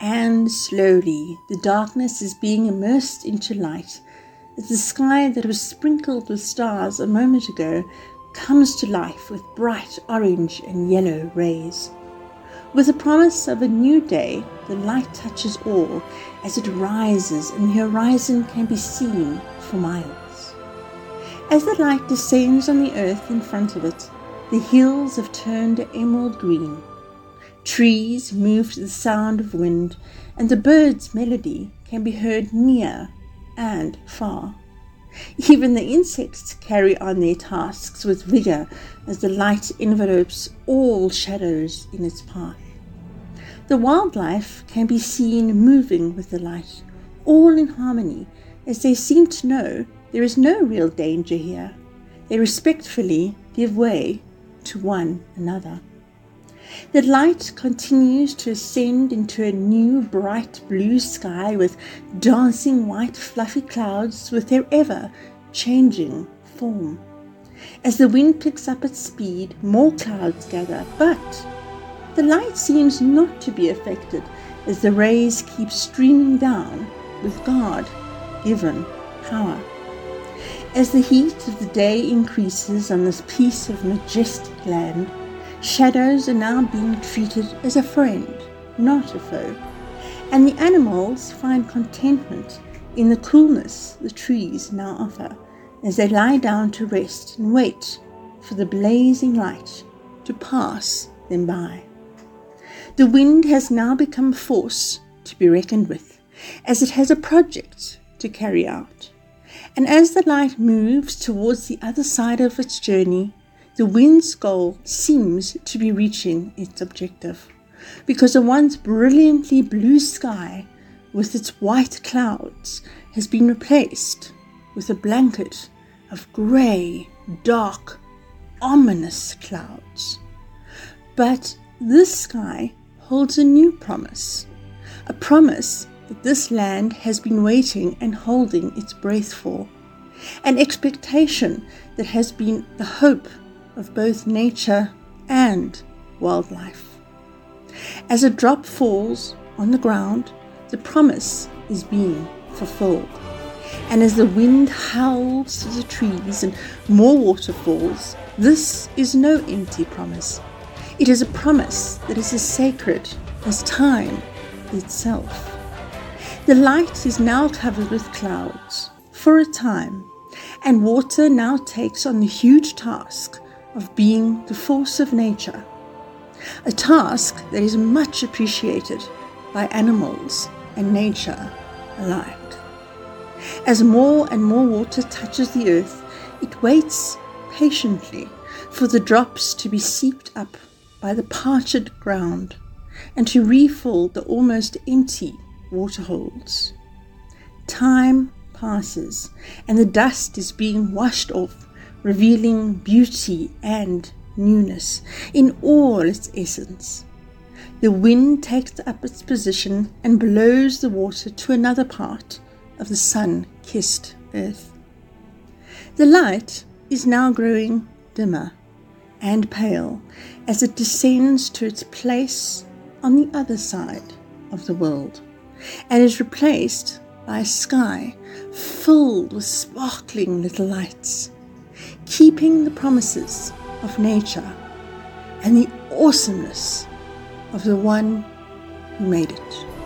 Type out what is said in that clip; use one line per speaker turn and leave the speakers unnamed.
And slowly the darkness is being immersed into light as the sky that was sprinkled with stars a moment ago comes to life with bright orange and yellow rays. With the promise of a new day, the light touches all as it rises and the horizon can be seen for miles. As the light descends on the earth in front of it, the hills have turned emerald green. Trees move to the sound of wind, and the bird's melody can be heard near and far. Even the insects carry on their tasks with vigor as the light envelopes all shadows in its path. The wildlife can be seen moving with the light, all in harmony, as they seem to know there is no real danger here. They respectfully give way to one another. The light continues to ascend into a new bright blue sky with dancing white fluffy clouds with their ever changing form. As the wind picks up its speed, more clouds gather, but the light seems not to be affected as the rays keep streaming down with God given power. As the heat of the day increases on this piece of majestic land, Shadows are now being treated as a friend, not a foe, and the animals find contentment in the coolness the trees now offer as they lie down to rest and wait for the blazing light to pass them by. The wind has now become a force to be reckoned with, as it has a project to carry out. And as the light moves towards the other side of its journey, the wind's goal seems to be reaching its objective because the once brilliantly blue sky with its white clouds has been replaced with a blanket of grey, dark, ominous clouds. But this sky holds a new promise, a promise that this land has been waiting and holding its breath for, an expectation that has been the hope of both nature and wildlife. As a drop falls on the ground, the promise is being fulfilled. And as the wind howls through the trees and more water falls, this is no empty promise. It is a promise that is as sacred as time itself. The light is now covered with clouds for a time, and water now takes on the huge task of being the force of nature, a task that is much appreciated by animals and nature alike. As more and more water touches the earth, it waits patiently for the drops to be seeped up by the parched ground and to refill the almost empty waterholes. Time passes and the dust is being washed off revealing beauty and newness in all its essence. The wind takes up its position and blows the water to another part of the sun kissed earth. The light is now growing dimmer and pale as it descends to its place on the other side of the world and is replaced by a sky filled with sparkling little lights keeping the promises of nature and the awesomeness of the one who made it.